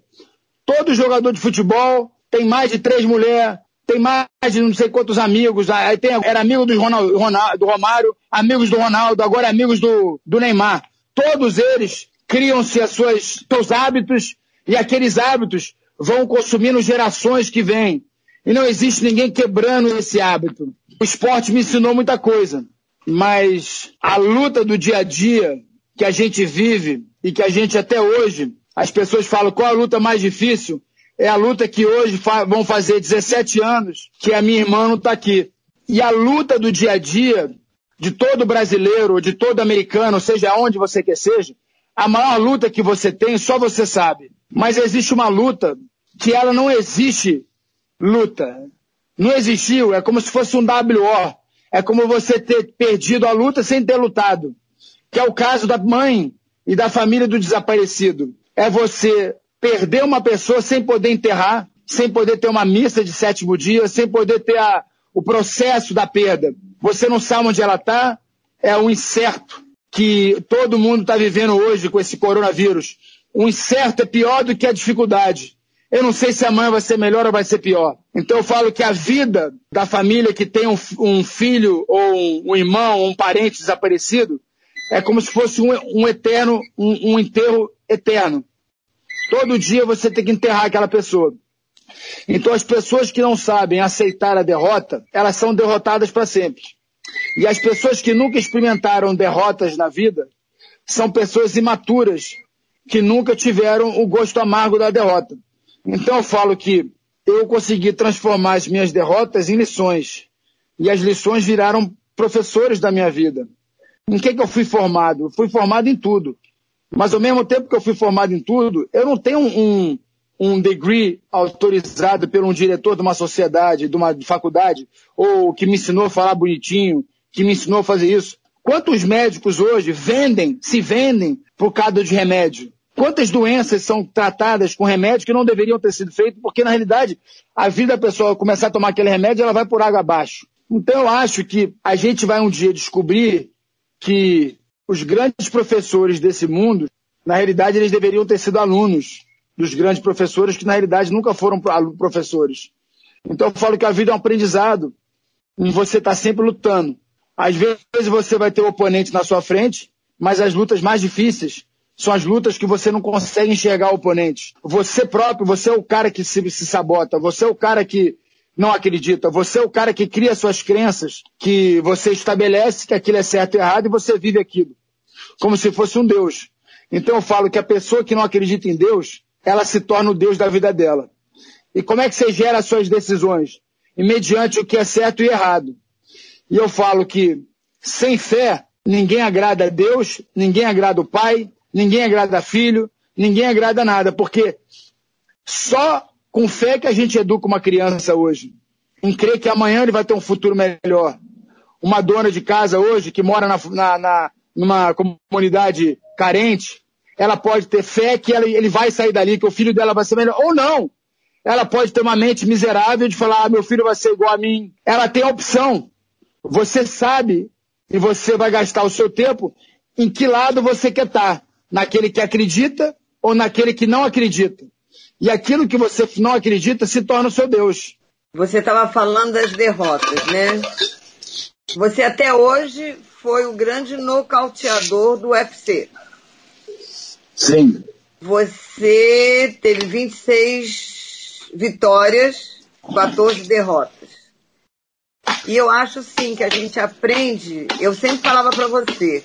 todo jogador de futebol tem mais de três mulheres, tem mais de não sei quantos amigos, aí tem, era amigo do, Ronaldo, Ronaldo, do Romário, amigos do Ronaldo, agora amigos do, do Neymar. Todos eles criam-se as suas, seus hábitos e aqueles hábitos vão consumindo gerações que vêm. E não existe ninguém quebrando esse hábito. O esporte me ensinou muita coisa, mas a luta do dia a dia que a gente vive e que a gente até hoje, as pessoas falam qual a luta mais difícil, é a luta que hoje fa vão fazer 17 anos que a minha irmã não está aqui. E a luta do dia a dia de todo brasileiro, de todo americano, seja onde você quer seja, a maior luta que você tem só você sabe. Mas existe uma luta que ela não existe luta. Não existiu, é como se fosse um WO. É como você ter perdido a luta sem ter lutado. Que é o caso da mãe e da família do desaparecido. É você perder uma pessoa sem poder enterrar, sem poder ter uma missa de sétimo dia, sem poder ter a, o processo da perda. Você não sabe onde ela está, é um incerto que todo mundo está vivendo hoje com esse coronavírus. O incerto é pior do que a dificuldade. Eu não sei se amanhã vai ser melhor ou vai ser pior. Então eu falo que a vida da família que tem um, um filho ou um, um, irmão ou um parente desaparecido é como se fosse um, um eterno, um enterro eterno. Todo dia você tem que enterrar aquela pessoa. Então as pessoas que não sabem aceitar a derrota, elas são derrotadas para sempre. E as pessoas que nunca experimentaram derrotas na vida são pessoas imaturas que nunca tiveram o gosto amargo da derrota. Então eu falo que eu consegui transformar as minhas derrotas em lições. E as lições viraram professores da minha vida. Em que, que eu fui formado? Eu fui formado em tudo. Mas ao mesmo tempo que eu fui formado em tudo, eu não tenho um, um degree autorizado por um diretor de uma sociedade, de uma faculdade, ou que me ensinou a falar bonitinho, que me ensinou a fazer isso. Quantos médicos hoje vendem, se vendem por causa de remédio? Quantas doenças são tratadas com remédio que não deveriam ter sido feitos, porque na realidade a vida da pessoa começar a tomar aquele remédio, ela vai por água abaixo. Então eu acho que a gente vai um dia descobrir que os grandes professores desse mundo, na realidade, eles deveriam ter sido alunos dos grandes professores, que na realidade nunca foram professores. Então eu falo que a vida é um aprendizado, e você está sempre lutando. Às vezes você vai ter o oponente na sua frente, mas as lutas mais difíceis são as lutas que você não consegue enxergar o oponente. Você próprio, você é o cara que se, se sabota, você é o cara que não acredita, você é o cara que cria suas crenças, que você estabelece que aquilo é certo e errado e você vive aquilo, como se fosse um Deus. Então eu falo que a pessoa que não acredita em Deus, ela se torna o Deus da vida dela. E como é que você gera as suas decisões? E mediante o que é certo e errado. E eu falo que sem fé, ninguém agrada a Deus, ninguém agrada o Pai, ninguém agrada filho, ninguém agrada nada, porque só com fé que a gente educa uma criança hoje, em crer que amanhã ele vai ter um futuro melhor. Uma dona de casa hoje, que mora na, na, na numa comunidade carente, ela pode ter fé que ela, ele vai sair dali, que o filho dela vai ser melhor, ou não. Ela pode ter uma mente miserável de falar, ah, meu filho vai ser igual a mim. Ela tem a opção. Você sabe e você vai gastar o seu tempo em que lado você quer estar naquele que acredita ou naquele que não acredita. E aquilo que você não acredita se torna o seu Deus. Você estava falando das derrotas, né? Você até hoje foi o grande nocauteador do UFC. Sim. Você teve 26 vitórias, 14 derrotas. E eu acho sim que a gente aprende, eu sempre falava para você,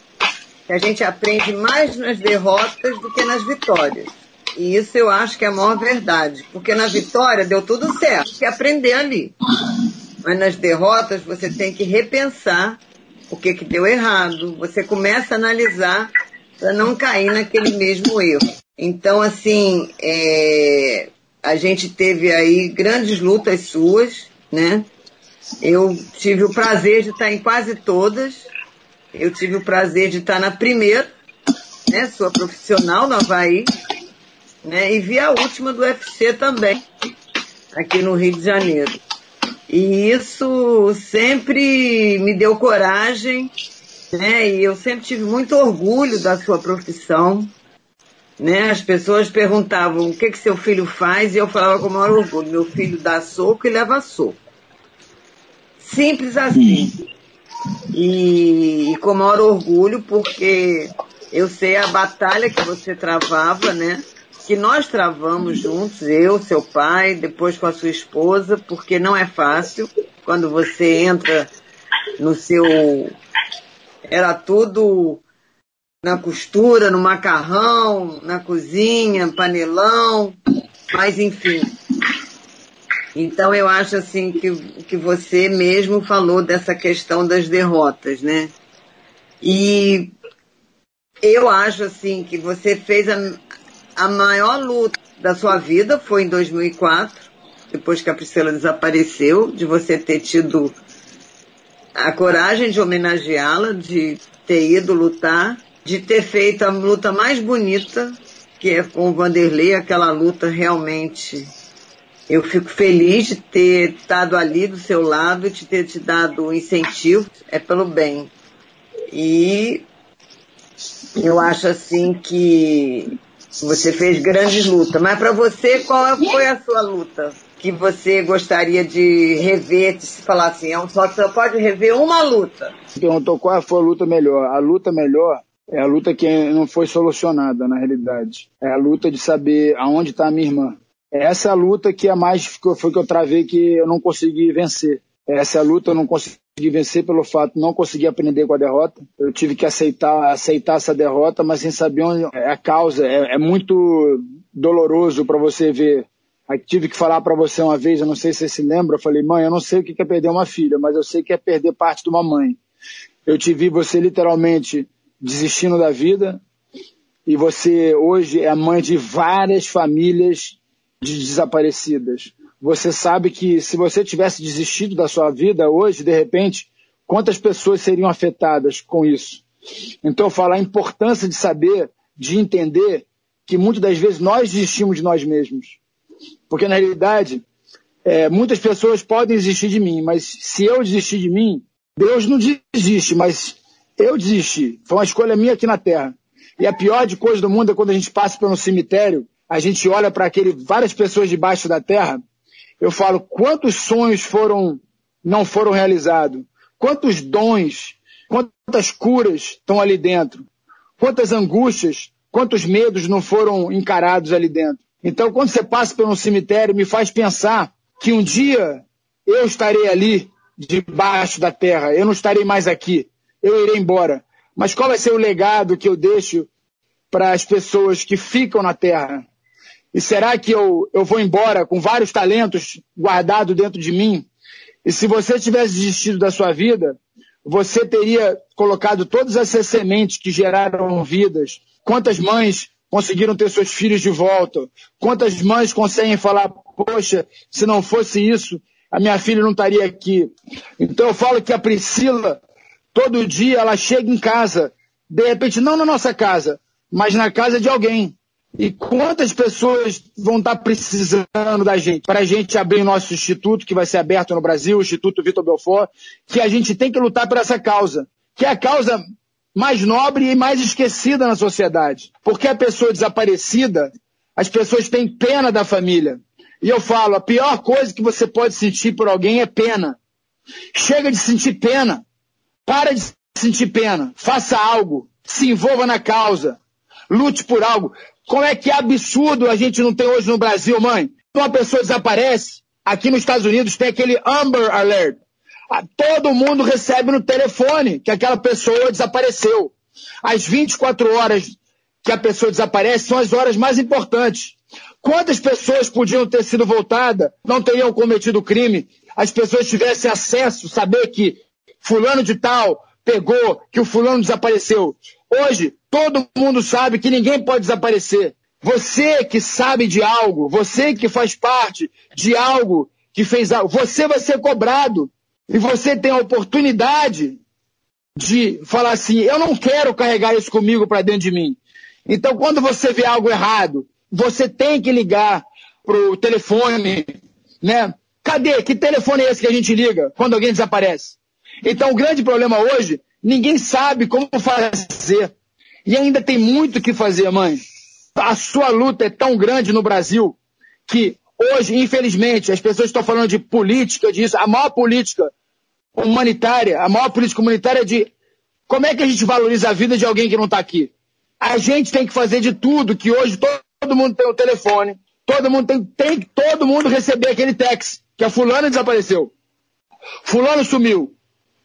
que a gente aprende mais nas derrotas do que nas vitórias. E isso eu acho que é a maior verdade. Porque na vitória deu tudo certo, que aprender ali. Mas nas derrotas você tem que repensar o que, que deu errado. Você começa a analisar para não cair naquele mesmo erro. Então, assim, é, a gente teve aí grandes lutas suas, né? Eu tive o prazer de estar em quase todas. Eu tive o prazer de estar na primeira, né, sua profissional no Havaí, né, e vi a última do UFC também, aqui no Rio de Janeiro. E isso sempre me deu coragem, né, e eu sempre tive muito orgulho da sua profissão, né, as pessoas perguntavam o que que seu filho faz e eu falava com o maior orgulho, meu filho dá soco e leva soco. Simples assim e, e com maior orgulho, porque eu sei a batalha que você travava, né? Que nós travamos juntos, eu, seu pai, depois com a sua esposa, porque não é fácil quando você entra no seu. Era tudo na costura, no macarrão, na cozinha, panelão, mas enfim, então eu acho assim que, que você mesmo falou dessa questão das derrotas, né? E eu acho assim que você fez a, a maior luta da sua vida foi em 2004, depois que a Priscila desapareceu, de você ter tido a coragem de homenageá-la, de ter ido lutar, de ter feito a luta mais bonita, que é com o Vanderlei, aquela luta realmente. Eu fico feliz de ter estado ali do seu lado, de ter te dado incentivo, é pelo bem. E eu acho assim que você fez grandes lutas. Mas para você, qual foi a sua luta? que você gostaria de rever, se falar assim, é só você pode rever uma luta? Perguntou qual foi a luta melhor. A luta melhor é a luta que não foi solucionada, na realidade. É a luta de saber aonde está a minha irmã. Essa é a luta que a mais foi que eu travei que eu não consegui vencer. Essa é luta eu não consegui vencer pelo fato de não conseguir aprender com a derrota. Eu tive que aceitar, aceitar essa derrota, mas sem saber onde é a causa. É, é muito doloroso para você ver Aí tive que falar para você uma vez, eu não sei se você se lembra, eu falei, mãe, eu não sei o que é perder uma filha, mas eu sei que é perder parte de uma mãe. Eu te vi você literalmente desistindo da vida e você hoje é mãe de várias famílias de desaparecidas. Você sabe que se você tivesse desistido da sua vida hoje, de repente, quantas pessoas seriam afetadas com isso? Então falo a importância de saber, de entender que muitas das vezes nós desistimos de nós mesmos. Porque, na realidade, é, muitas pessoas podem desistir de mim, mas se eu desistir de mim, Deus não desiste, mas eu desisti. Foi uma escolha minha aqui na Terra. E a pior de coisa do mundo é quando a gente passa pelo cemitério, a gente olha para aquele várias pessoas debaixo da terra. Eu falo quantos sonhos foram não foram realizados, quantos dons, quantas curas estão ali dentro, quantas angústias, quantos medos não foram encarados ali dentro. Então, quando você passa por um cemitério, me faz pensar que um dia eu estarei ali, debaixo da terra. Eu não estarei mais aqui. Eu irei embora. Mas qual vai ser o legado que eu deixo para as pessoas que ficam na terra? E será que eu, eu vou embora com vários talentos guardados dentro de mim? E se você tivesse desistido da sua vida, você teria colocado todas essas sementes que geraram vidas. Quantas mães conseguiram ter seus filhos de volta? Quantas mães conseguem falar, poxa, se não fosse isso, a minha filha não estaria aqui? Então eu falo que a Priscila, todo dia ela chega em casa, de repente não na nossa casa, mas na casa de alguém. E quantas pessoas vão estar precisando da gente? Para a gente abrir o nosso instituto, que vai ser aberto no Brasil, o Instituto Vitor Belfort, que a gente tem que lutar por essa causa. Que é a causa mais nobre e mais esquecida na sociedade. Porque a pessoa desaparecida, as pessoas têm pena da família. E eu falo, a pior coisa que você pode sentir por alguém é pena. Chega de sentir pena. Para de sentir pena. Faça algo. Se envolva na causa. Lute por algo. Como é que é absurdo a gente não tem hoje no Brasil, mãe? Uma pessoa desaparece. Aqui nos Estados Unidos tem aquele Amber Alert. Ah, todo mundo recebe no telefone que aquela pessoa desapareceu. As 24 horas que a pessoa desaparece são as horas mais importantes. Quantas pessoas podiam ter sido voltadas, não teriam cometido crime, as pessoas tivessem acesso, saber que fulano de tal pegou, que o fulano desapareceu. Hoje, todo mundo sabe que ninguém pode desaparecer. Você que sabe de algo, você que faz parte de algo que fez algo, você vai ser cobrado. E você tem a oportunidade de falar assim: eu não quero carregar isso comigo para dentro de mim. Então, quando você vê algo errado, você tem que ligar pro telefone, né? Cadê? Que telefone é esse que a gente liga quando alguém desaparece? Então, o grande problema hoje, ninguém sabe como fazer. E ainda tem muito que fazer, mãe. A sua luta é tão grande no Brasil que hoje, infelizmente, as pessoas estão falando de política, disso. A maior política humanitária, a maior política humanitária é de como é que a gente valoriza a vida de alguém que não está aqui. A gente tem que fazer de tudo que hoje todo, mundo tem o um telefone, todo mundo tem, tem todo mundo receber aquele text que a fulana desapareceu. Fulano sumiu.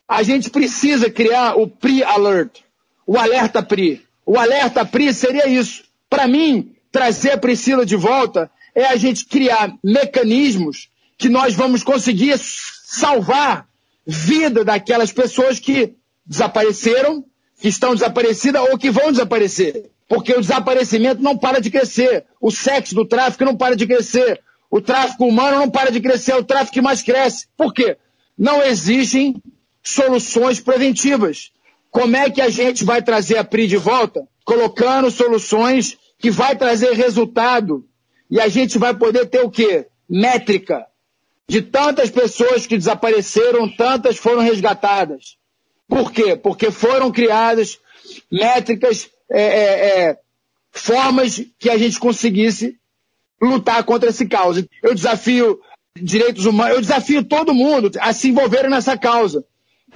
A gente precisa criar o pre-alert, o alerta pre. O alerta pre seria isso. Para mim, trazer a Priscila de volta é a gente criar mecanismos que nós vamos conseguir salvar vida daquelas pessoas que desapareceram, que estão desaparecidas ou que vão desaparecer. Porque o desaparecimento não para de crescer. O sexo do tráfico não para de crescer. O tráfico humano não para de crescer, é o tráfico que mais cresce. Por quê? Não existem soluções preventivas. Como é que a gente vai trazer a PRI de volta? Colocando soluções que vai trazer resultado. E a gente vai poder ter o quê? Métrica. De tantas pessoas que desapareceram, tantas foram resgatadas. Por quê? Porque foram criadas métricas, é, é, é, formas que a gente conseguisse lutar contra esse causa. Eu desafio direitos humanos, eu desafio todo mundo a se envolver nessa causa.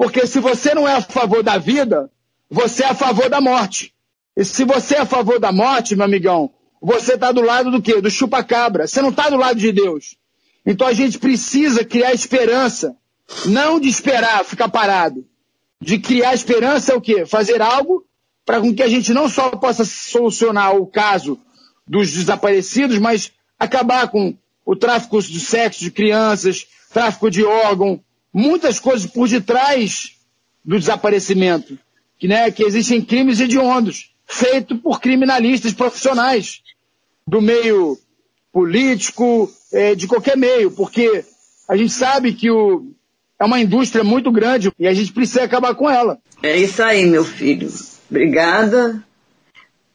Porque se você não é a favor da vida, você é a favor da morte. E se você é a favor da morte, meu amigão, você está do lado do quê? Do chupa-cabra. Você não está do lado de Deus. Então a gente precisa criar esperança. Não de esperar, ficar parado. De criar esperança é o quê? Fazer algo para que a gente não só possa solucionar o caso dos desaparecidos, mas acabar com o tráfico de sexo de crianças, tráfico de órgão, muitas coisas por detrás do desaparecimento, que, né, que existem crimes hediondos, feitos por criminalistas profissionais do meio político, é, de qualquer meio, porque a gente sabe que o, é uma indústria muito grande e a gente precisa acabar com ela. É isso aí, meu filho. Obrigada.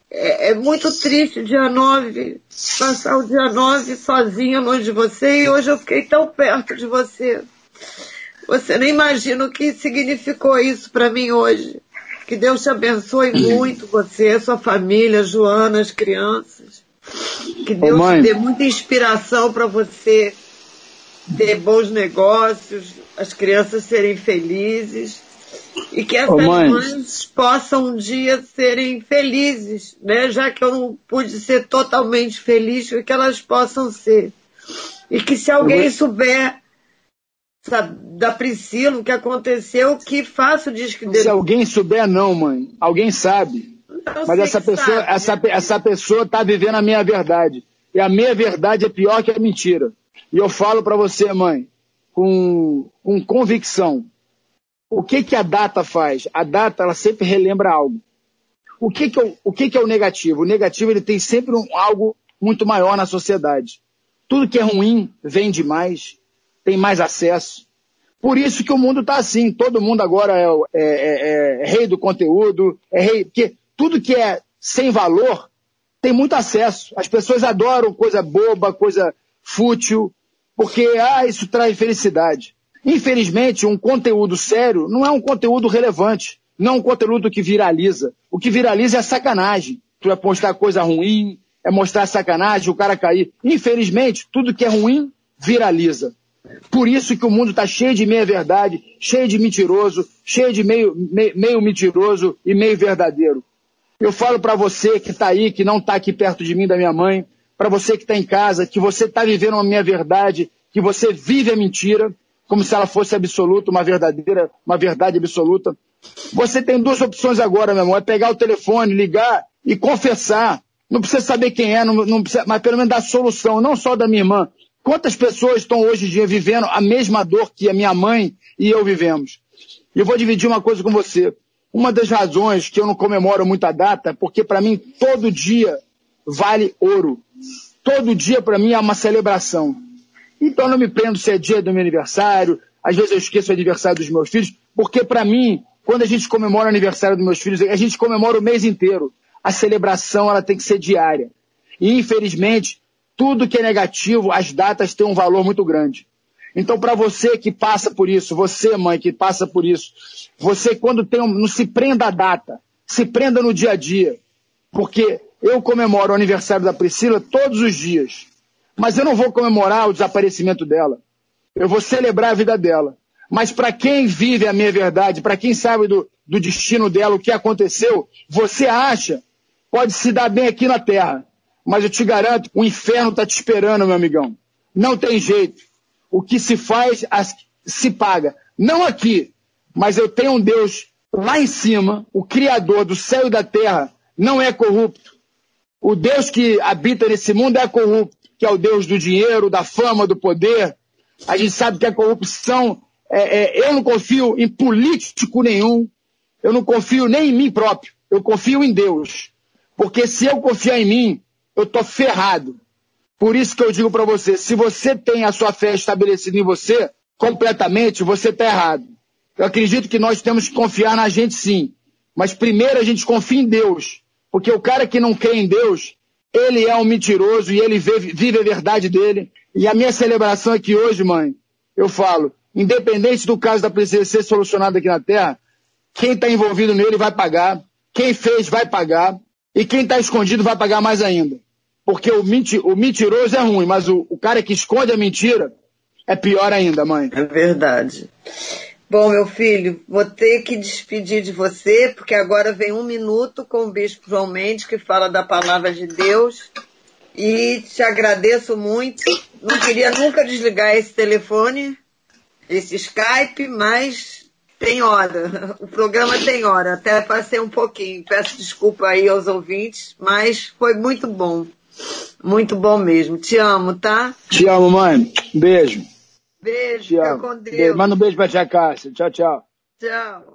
É, é, muito triste dia 9, passar o dia 9 sozinha longe de você e hoje eu fiquei tão perto de você. Você nem imagina o que significou isso para mim hoje. Que Deus te abençoe muito, você, sua família, Joana, as crianças. Que Deus te dê muita inspiração para você ter bons negócios, as crianças serem felizes e que essas mães possam um dia serem felizes, né? Já que eu não pude ser totalmente feliz, que elas possam ser. E que se alguém souber da Priscila o que aconteceu, que faça o disco dele. Se alguém souber, não, mãe. Alguém sabe. Mas essa pessoa, sabe, essa, né? essa pessoa está vivendo a minha verdade. E a minha verdade é pior que a mentira. E eu falo para você, mãe, com, com convicção o que, que a data faz? A data ela sempre relembra algo. O que, que, é, o, que, que é o negativo? O negativo ele tem sempre um, algo muito maior na sociedade. Tudo que é ruim vende mais, tem mais acesso. Por isso que o mundo está assim. Todo mundo agora é, é, é, é, rei do conteúdo, é rei. Porque tudo que é sem valor tem muito acesso. As pessoas adoram coisa boba, coisa fútil, porque ah, isso traz felicidade. Infelizmente, um conteúdo sério não é um conteúdo relevante, não é um conteúdo que viraliza. O que viraliza é a sacanagem. Tu é postar coisa ruim, é mostrar sacanagem, o cara cair. Infelizmente, tudo que é ruim viraliza. Por isso que o mundo está cheio de meia-verdade, cheio de mentiroso, cheio de meio, meio, meio mentiroso e meio verdadeiro. Eu falo para você que está aí, que não está aqui perto de mim, da minha mãe, para você que está em casa, que você está vivendo uma minha verdade, que você vive a mentira, como se ela fosse absoluta, uma verdadeira, uma verdade absoluta. Você tem duas opções agora, meu irmão, é pegar o telefone, ligar e confessar. Não precisa saber quem é, não, não precisa, mas pelo menos dar solução, não só da minha irmã. Quantas pessoas estão hoje em dia vivendo a mesma dor que a minha mãe e eu vivemos? E eu vou dividir uma coisa com você. Uma das razões que eu não comemoro muita data é porque para mim todo dia vale ouro. Todo dia para mim é uma celebração. Então não me prendo se é dia do meu aniversário, às vezes eu esqueço o aniversário dos meus filhos, porque para mim, quando a gente comemora o aniversário dos meus filhos, a gente comemora o mês inteiro. A celebração ela tem que ser diária. E infelizmente, tudo que é negativo, as datas têm um valor muito grande. Então, para você que passa por isso, você, mãe, que passa por isso, você, quando tem um, não se prenda a data, se prenda no dia a dia. Porque eu comemoro o aniversário da Priscila todos os dias. Mas eu não vou comemorar o desaparecimento dela. Eu vou celebrar a vida dela. Mas para quem vive a minha verdade, para quem sabe do, do destino dela, o que aconteceu, você acha, pode se dar bem aqui na terra. Mas eu te garanto, o inferno está te esperando, meu amigão. Não tem jeito. O que se faz, se paga. Não aqui, mas eu tenho um Deus lá em cima, o Criador do céu e da terra, não é corrupto. O Deus que habita nesse mundo é corrupto que é o Deus do dinheiro, da fama, do poder. A gente sabe que a corrupção, é, é, eu não confio em político nenhum, eu não confio nem em mim próprio, eu confio em Deus. Porque se eu confiar em mim, eu estou ferrado. Por isso que eu digo para você, se você tem a sua fé estabelecida em você, completamente, você está errado. Eu acredito que nós temos que confiar na gente sim. Mas primeiro a gente confia em Deus. Porque o cara que não crê em Deus, ele é um mentiroso e ele vive a verdade dele. E a minha celebração aqui hoje, mãe, eu falo, independente do caso da princesa ser solucionado aqui na Terra, quem está envolvido nele vai pagar, quem fez vai pagar, e quem está escondido vai pagar mais ainda. Porque o, menti o mentiroso é ruim, mas o, o cara que esconde a mentira é pior ainda, mãe. É verdade. Bom, meu filho, vou ter que despedir de você, porque agora vem um minuto com o Bispo João Mendes, que fala da palavra de Deus. E te agradeço muito. Não queria nunca desligar esse telefone, esse Skype, mas tem hora. O programa tem hora. Até passei um pouquinho. Peço desculpa aí aos ouvintes, mas foi muito bom. Muito bom mesmo. Te amo, tá? Te amo, mãe. Beijo. Beijo. Te amo. com Deus. Beijo. Manda um beijo pra tia Cássia. Tchau, tchau. Tchau.